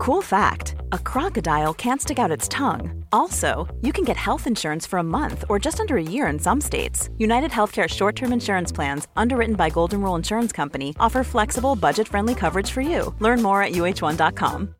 Cool fact a crocodile can't stick out its tongue. Also, you can get health insurance for a month or just under a year in some states. United Healthcare short term insurance plans, underwritten by Golden Rule Insurance Company, offer flexible, budget friendly coverage for you. Learn more at uh1.com.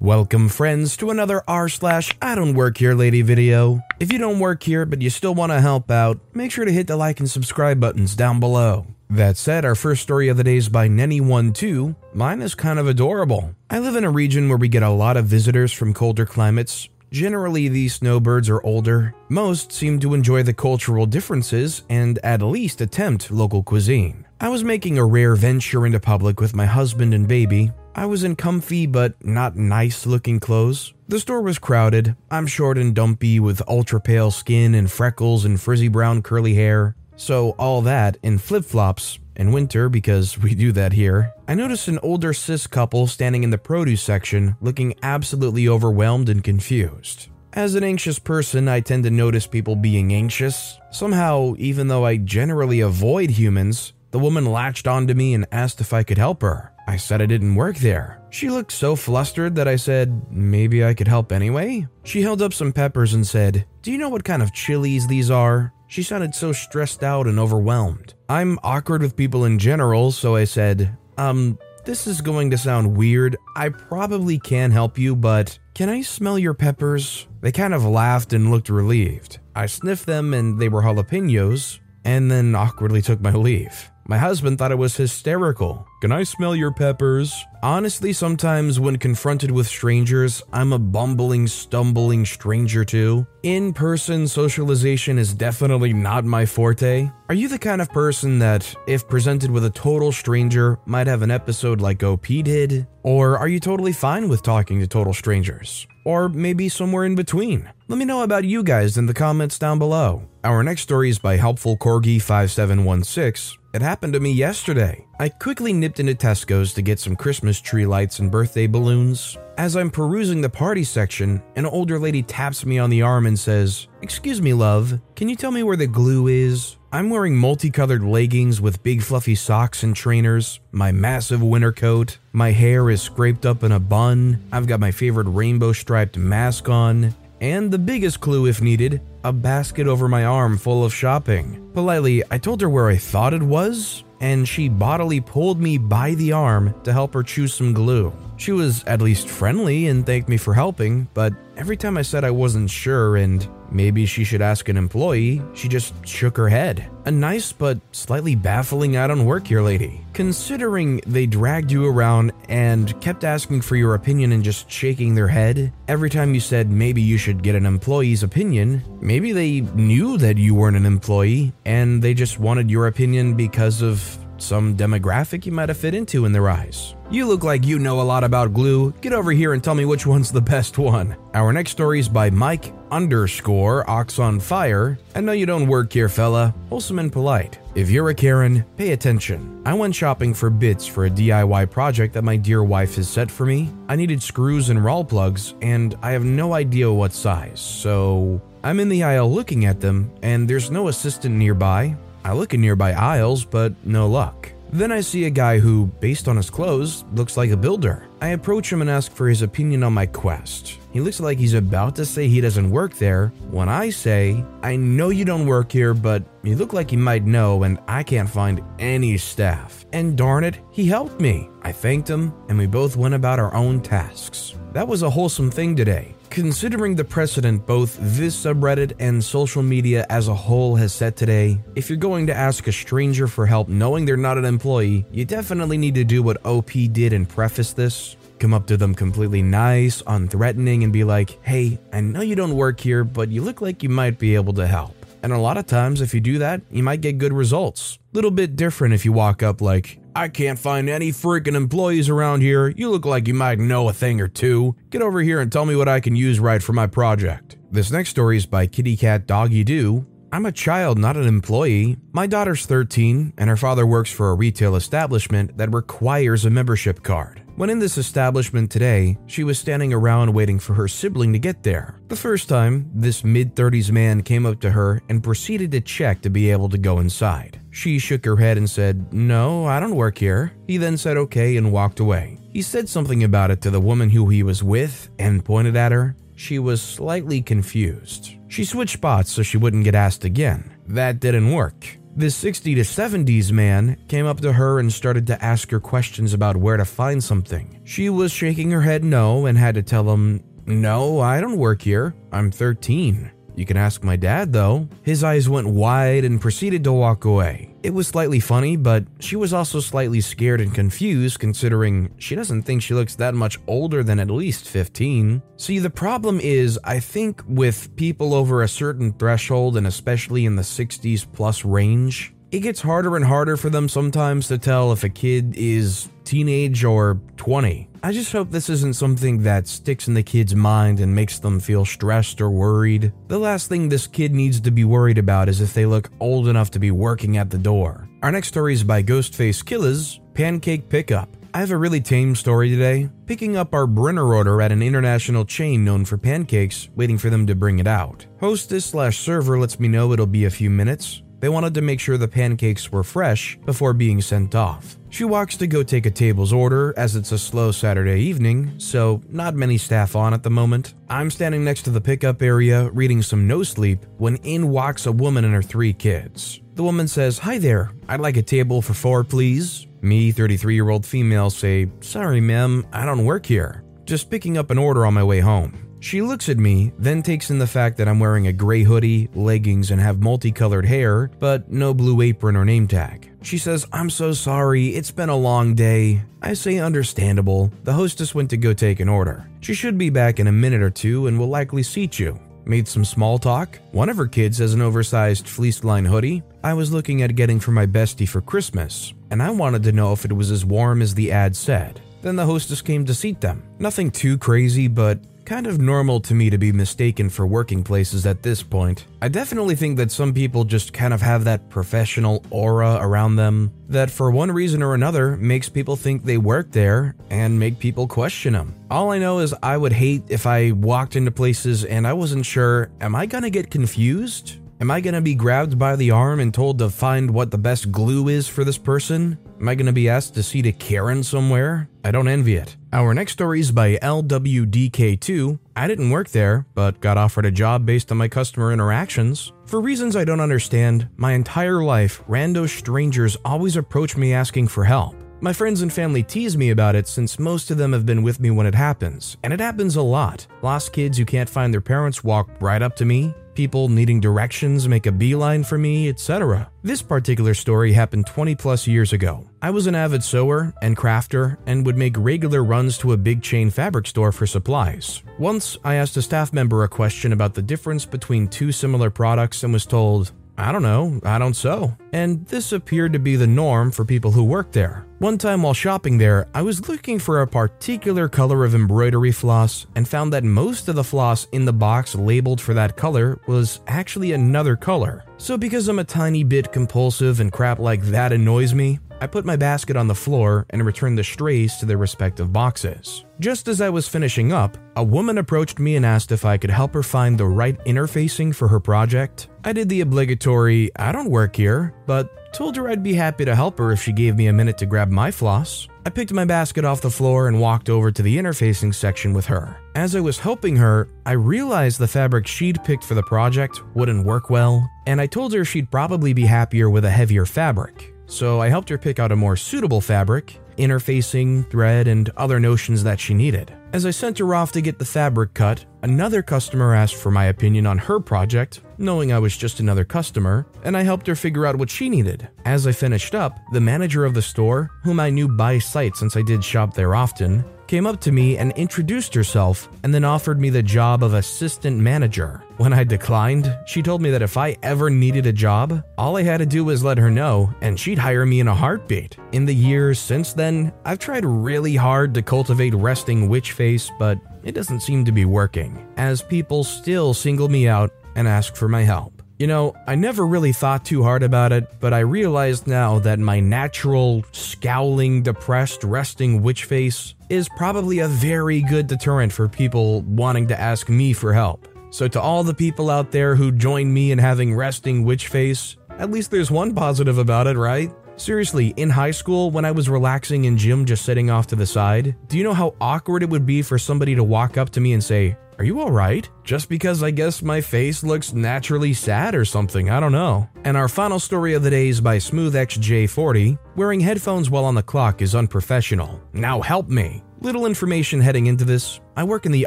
Welcome, friends, to another r slash I don't work here lady video. If you don't work here but you still want to help out, make sure to hit the like and subscribe buttons down below. That said, our first story of the day is by Nenny12. Mine is kind of adorable. I live in a region where we get a lot of visitors from colder climates. Generally, these snowbirds are older. Most seem to enjoy the cultural differences and at least attempt local cuisine. I was making a rare venture into public with my husband and baby. I was in comfy but not nice looking clothes. The store was crowded. I'm short and dumpy with ultra pale skin and freckles and frizzy brown curly hair. So, all that in flip flops in winter, because we do that here, I noticed an older cis couple standing in the produce section looking absolutely overwhelmed and confused. As an anxious person, I tend to notice people being anxious. Somehow, even though I generally avoid humans, the woman latched onto me and asked if I could help her. I said I didn't work there. She looked so flustered that I said, maybe I could help anyway? She held up some peppers and said, Do you know what kind of chilies these are? She sounded so stressed out and overwhelmed. I'm awkward with people in general, so I said, Um, this is going to sound weird. I probably can help you, but can I smell your peppers? They kind of laughed and looked relieved. I sniffed them and they were jalapenos, and then awkwardly took my leave. My husband thought it was hysterical. Can I smell your peppers? Honestly, sometimes when confronted with strangers, I'm a bumbling, stumbling stranger too. In person socialization is definitely not my forte. Are you the kind of person that, if presented with a total stranger, might have an episode like OP did? Or are you totally fine with talking to total strangers? Or maybe somewhere in between? Let me know about you guys in the comments down below. Our next story is by Helpful Corgi 5716 it happened to me yesterday. I quickly nipped into Tesco's to get some Christmas tree lights and birthday balloons. As I'm perusing the party section, an older lady taps me on the arm and says, Excuse me, love, can you tell me where the glue is? I'm wearing multicolored leggings with big fluffy socks and trainers, my massive winter coat, my hair is scraped up in a bun, I've got my favorite rainbow striped mask on, and the biggest clue if needed, a basket over my arm full of shopping. Politely, I told her where I thought it was, and she bodily pulled me by the arm to help her choose some glue. She was at least friendly and thanked me for helping, but every time I said I wasn't sure and maybe she should ask an employee, she just shook her head. A nice but slightly baffling I don't work here lady. Considering they dragged you around and kept asking for your opinion and just shaking their head every time you said maybe you should get an employee's opinion, maybe they knew that you weren't an employee and they just wanted your opinion because of some demographic you might have fit into in their eyes. You look like you know a lot about glue. Get over here and tell me which one's the best one. Our next story is by Mike underscore Ox on Fire. I know you don't work here, fella. Wholesome and polite. If you're a Karen, pay attention. I went shopping for bits for a DIY project that my dear wife has set for me. I needed screws and rawl plugs, and I have no idea what size, so I'm in the aisle looking at them, and there's no assistant nearby. I look in nearby aisles, but no luck. Then I see a guy who, based on his clothes, looks like a builder. I approach him and ask for his opinion on my quest. He looks like he's about to say he doesn't work there when I say, I know you don't work here, but you look like you might know, and I can't find any staff. And darn it, he helped me. I thanked him, and we both went about our own tasks. That was a wholesome thing today. Considering the precedent both this subreddit and social media as a whole has set today, if you're going to ask a stranger for help knowing they're not an employee, you definitely need to do what OP did and preface this. Come up to them completely nice, unthreatening, and be like, hey, I know you don't work here, but you look like you might be able to help. And a lot of times, if you do that, you might get good results. Little bit different if you walk up like, I can't find any freaking employees around here. You look like you might know a thing or two. Get over here and tell me what I can use right for my project. This next story is by Kitty Cat Doggy Doo. I'm a child, not an employee. My daughter's 13, and her father works for a retail establishment that requires a membership card. When in this establishment today, she was standing around waiting for her sibling to get there. The first time, this mid 30s man came up to her and proceeded to check to be able to go inside. She shook her head and said, No, I don't work here. He then said okay and walked away. He said something about it to the woman who he was with and pointed at her. She was slightly confused. She switched spots so she wouldn't get asked again. That didn't work. This 60 to 70s man came up to her and started to ask her questions about where to find something. She was shaking her head no and had to tell him, No, I don't work here. I'm 13. You can ask my dad, though. His eyes went wide and proceeded to walk away. It was slightly funny, but she was also slightly scared and confused considering she doesn't think she looks that much older than at least 15. See, the problem is, I think with people over a certain threshold, and especially in the 60s plus range, it gets harder and harder for them sometimes to tell if a kid is teenage or 20. I just hope this isn't something that sticks in the kid's mind and makes them feel stressed or worried. The last thing this kid needs to be worried about is if they look old enough to be working at the door. Our next story is by Ghostface Killers Pancake Pickup. I have a really tame story today. Picking up our brinner order at an international chain known for pancakes, waiting for them to bring it out. Hostess slash server lets me know it'll be a few minutes. They wanted to make sure the pancakes were fresh before being sent off. She walks to go take a table's order as it's a slow Saturday evening, so not many staff on at the moment. I'm standing next to the pickup area reading some no sleep when in walks a woman and her three kids. The woman says, Hi there, I'd like a table for four, please. Me, 33 year old female, say, Sorry, ma'am, I don't work here. Just picking up an order on my way home. She looks at me, then takes in the fact that I'm wearing a gray hoodie, leggings, and have multicolored hair, but no blue apron or name tag. She says, I'm so sorry, it's been a long day. I say, understandable. The hostess went to go take an order. She should be back in a minute or two and will likely seat you. Made some small talk. One of her kids has an oversized fleece line hoodie. I was looking at getting for my bestie for Christmas, and I wanted to know if it was as warm as the ad said. Then the hostess came to seat them. Nothing too crazy, but Kind of normal to me to be mistaken for working places at this point. I definitely think that some people just kind of have that professional aura around them that, for one reason or another, makes people think they work there and make people question them. All I know is I would hate if I walked into places and I wasn't sure, am I gonna get confused? Am I gonna be grabbed by the arm and told to find what the best glue is for this person? Am I gonna be asked to seat a Karen somewhere? I don't envy it. Our next story is by LWDK2. I didn't work there, but got offered a job based on my customer interactions. For reasons I don't understand, my entire life, rando strangers always approach me asking for help. My friends and family tease me about it since most of them have been with me when it happens, and it happens a lot. Lost kids who can't find their parents walk right up to me, people needing directions make a beeline for me, etc. This particular story happened 20 plus years ago. I was an avid sewer and crafter and would make regular runs to a big chain fabric store for supplies. Once, I asked a staff member a question about the difference between two similar products and was told, I don't know, I don't sew. And this appeared to be the norm for people who work there. One time while shopping there, I was looking for a particular color of embroidery floss and found that most of the floss in the box labeled for that color was actually another color. So, because I'm a tiny bit compulsive and crap like that annoys me, I put my basket on the floor and returned the strays to their respective boxes. Just as I was finishing up, a woman approached me and asked if I could help her find the right interfacing for her project. I did the obligatory, I don't work here, but told her I'd be happy to help her if she gave me a minute to grab my floss. I picked my basket off the floor and walked over to the interfacing section with her. As I was helping her, I realized the fabric she'd picked for the project wouldn't work well, and I told her she'd probably be happier with a heavier fabric so I helped her pick out a more suitable fabric, interfacing, thread, and other notions that she needed. As I sent her off to get the fabric cut, another customer asked for my opinion on her project, knowing I was just another customer, and I helped her figure out what she needed. As I finished up, the manager of the store, whom I knew by sight since I did shop there often, came up to me and introduced herself and then offered me the job of assistant manager. When I declined, she told me that if I ever needed a job, all I had to do was let her know and she'd hire me in a heartbeat. In the years since then, I've tried really hard to cultivate resting witch face, but it doesn't seem to be working, as people still single me out and ask for my help. You know, I never really thought too hard about it, but I realized now that my natural, scowling, depressed, resting witch face is probably a very good deterrent for people wanting to ask me for help. So, to all the people out there who join me in having resting witch face, at least there's one positive about it, right? Seriously, in high school, when I was relaxing in gym just sitting off to the side, do you know how awkward it would be for somebody to walk up to me and say, are you alright? Just because I guess my face looks naturally sad or something, I don't know. And our final story of the day is by SmoothXJ40. Wearing headphones while on the clock is unprofessional. Now help me. Little information heading into this. I work in the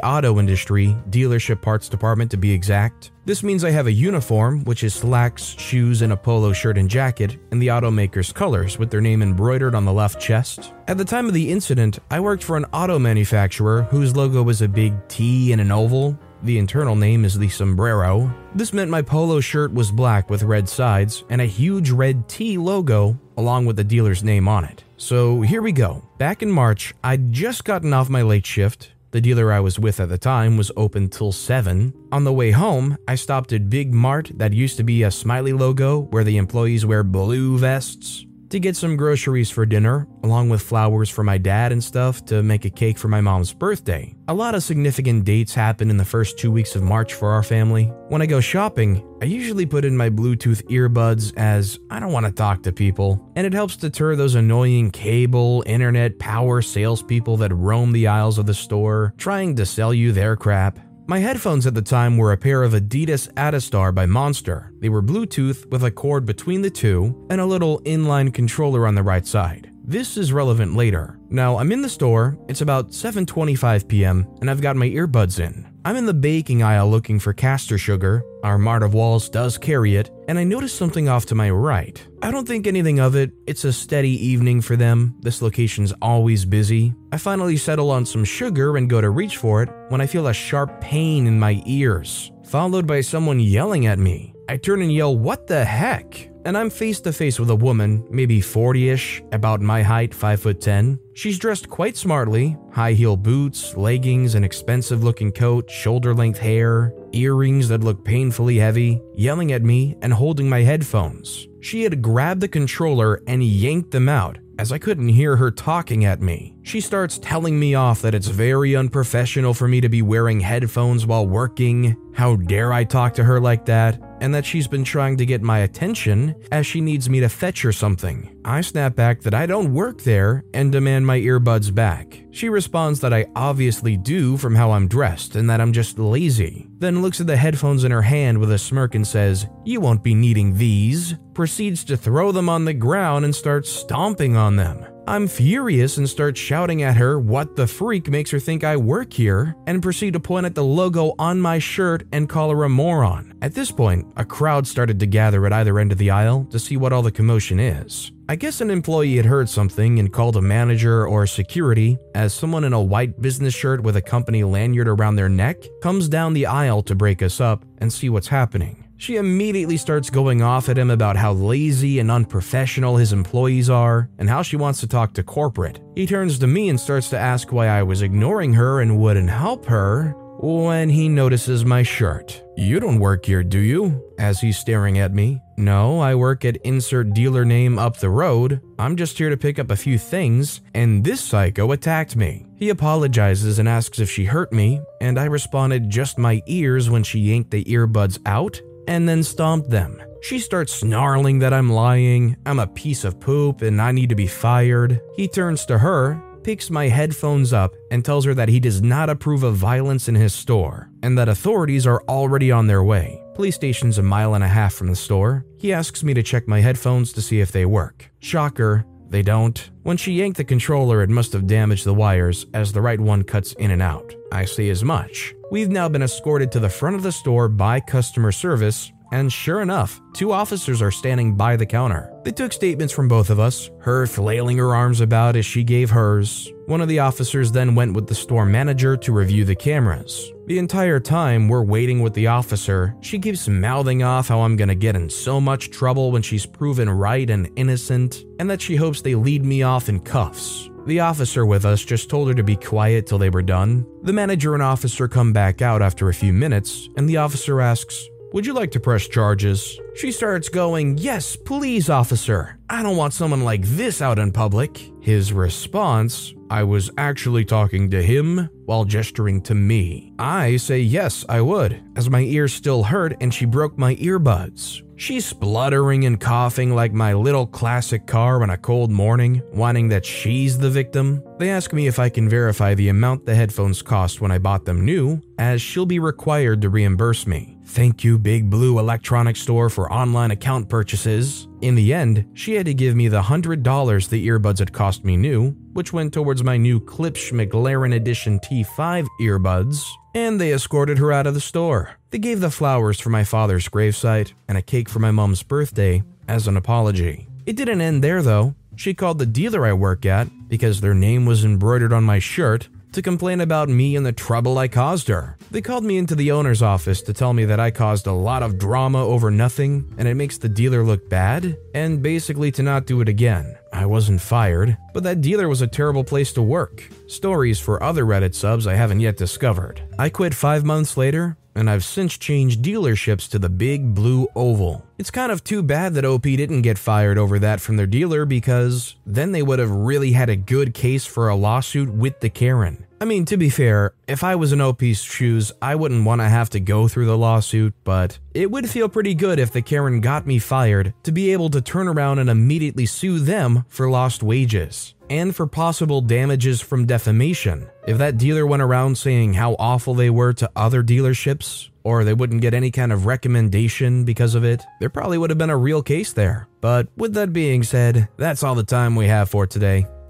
auto industry, dealership parts department to be exact. This means I have a uniform, which is slacks, shoes, and a polo shirt and jacket, in the automaker's colors with their name embroidered on the left chest. At the time of the incident, I worked for an auto manufacturer whose logo was a big T and an oval. The internal name is the sombrero. This meant my polo shirt was black with red sides and a huge red T logo along with the dealer's name on it. So here we go. Back in March, I'd just gotten off my late shift. The dealer I was with at the time was open till 7. On the way home, I stopped at Big Mart that used to be a smiley logo where the employees wear blue vests to get some groceries for dinner, along with flowers for my dad and stuff to make a cake for my mom's birthday. A lot of significant dates happen in the first two weeks of March for our family. When I go shopping, I usually put in my Bluetooth earbuds as I don't want to talk to people, and it helps deter those annoying cable, internet, power salespeople that roam the aisles of the store trying to sell you their crap. My headphones at the time were a pair of Adidas adiStar by Monster. They were Bluetooth with a cord between the two and a little inline controller on the right side. This is relevant later. Now, I'm in the store, it's about 7:25 p.m., and I've got my earbuds in. I'm in the baking aisle looking for caster sugar. Our Mart of Walls does carry it, and I notice something off to my right. I don't think anything of it. It's a steady evening for them. This location's always busy. I finally settle on some sugar and go to reach for it when I feel a sharp pain in my ears, followed by someone yelling at me. I turn and yell, What the heck? And I'm face to face with a woman, maybe 40 ish, about my height, 5 foot 10. She's dressed quite smartly high heel boots, leggings, an expensive looking coat, shoulder length hair, earrings that look painfully heavy, yelling at me and holding my headphones. She had grabbed the controller and yanked them out, as I couldn't hear her talking at me. She starts telling me off that it's very unprofessional for me to be wearing headphones while working. How dare I talk to her like that? and that she's been trying to get my attention as she needs me to fetch her something. I snap back that I don't work there and demand my earbuds back. She responds that I obviously do from how I'm dressed and that I'm just lazy, then looks at the headphones in her hand with a smirk and says, You won't be needing these, proceeds to throw them on the ground and starts stomping on them. I'm furious and start shouting at her what the freak makes her think I work here, and proceed to point at the logo on my shirt and call her a moron. At this point, a crowd started to gather at either end of the aisle to see what all the commotion is. I guess an employee had heard something and called a manager or security as someone in a white business shirt with a company lanyard around their neck comes down the aisle to break us up and see what's happening. She immediately starts going off at him about how lazy and unprofessional his employees are and how she wants to talk to corporate. He turns to me and starts to ask why I was ignoring her and wouldn't help her when he notices my shirt. You don't work here, do you? As he's staring at me. No, I work at insert dealer name up the road. I'm just here to pick up a few things, and this psycho attacked me. He apologizes and asks if she hurt me, and I responded just my ears when she yanked the earbuds out and then stomped them. She starts snarling that I'm lying, I'm a piece of poop, and I need to be fired. He turns to her, picks my headphones up, and tells her that he does not approve of violence in his store, and that authorities are already on their way. Police station's a mile and a half from the store. He asks me to check my headphones to see if they work. Shocker, they don't. When she yanked the controller, it must have damaged the wires, as the right one cuts in and out. I see as much. We've now been escorted to the front of the store by customer service, and sure enough, two officers are standing by the counter. They took statements from both of us, her flailing her arms about as she gave hers. One of the officers then went with the store manager to review the cameras. The entire time we're waiting with the officer, she keeps mouthing off how I'm gonna get in so much trouble when she's proven right and innocent, and that she hopes they lead me off in cuffs. The officer with us just told her to be quiet till they were done. The manager and officer come back out after a few minutes, and the officer asks, would you like to press charges? She starts going, Yes, please, officer. I don't want someone like this out in public. His response I was actually talking to him while gesturing to me. I say yes, I would, as my ears still hurt and she broke my earbuds. She's spluttering and coughing like my little classic car on a cold morning, whining that she's the victim. They ask me if I can verify the amount the headphones cost when I bought them new, as she'll be required to reimburse me. Thank you, Big Blue Electronics Store, for online account purchases. In the end, she had to give me the $100 the earbuds had cost me new, which went towards my new Klipsch McLaren Edition T5 earbuds, and they escorted her out of the store. They gave the flowers for my father's gravesite and a cake for my mom's birthday as an apology. It didn't end there though. She called the dealer I work at, because their name was embroidered on my shirt, to complain about me and the trouble I caused her. They called me into the owner's office to tell me that I caused a lot of drama over nothing and it makes the dealer look bad, and basically to not do it again. I wasn't fired, but that dealer was a terrible place to work. Stories for other Reddit subs I haven't yet discovered. I quit five months later, and I've since changed dealerships to the Big Blue Oval. It's kind of too bad that OP didn't get fired over that from their dealer because then they would have really had a good case for a lawsuit with the Karen. I mean, to be fair, if I was in OP's shoes, I wouldn't want to have to go through the lawsuit, but it would feel pretty good if the Karen got me fired to be able to turn around and immediately sue them for lost wages and for possible damages from defamation. If that dealer went around saying how awful they were to other dealerships, or they wouldn't get any kind of recommendation because of it, there probably would have been a real case there. But with that being said, that's all the time we have for today.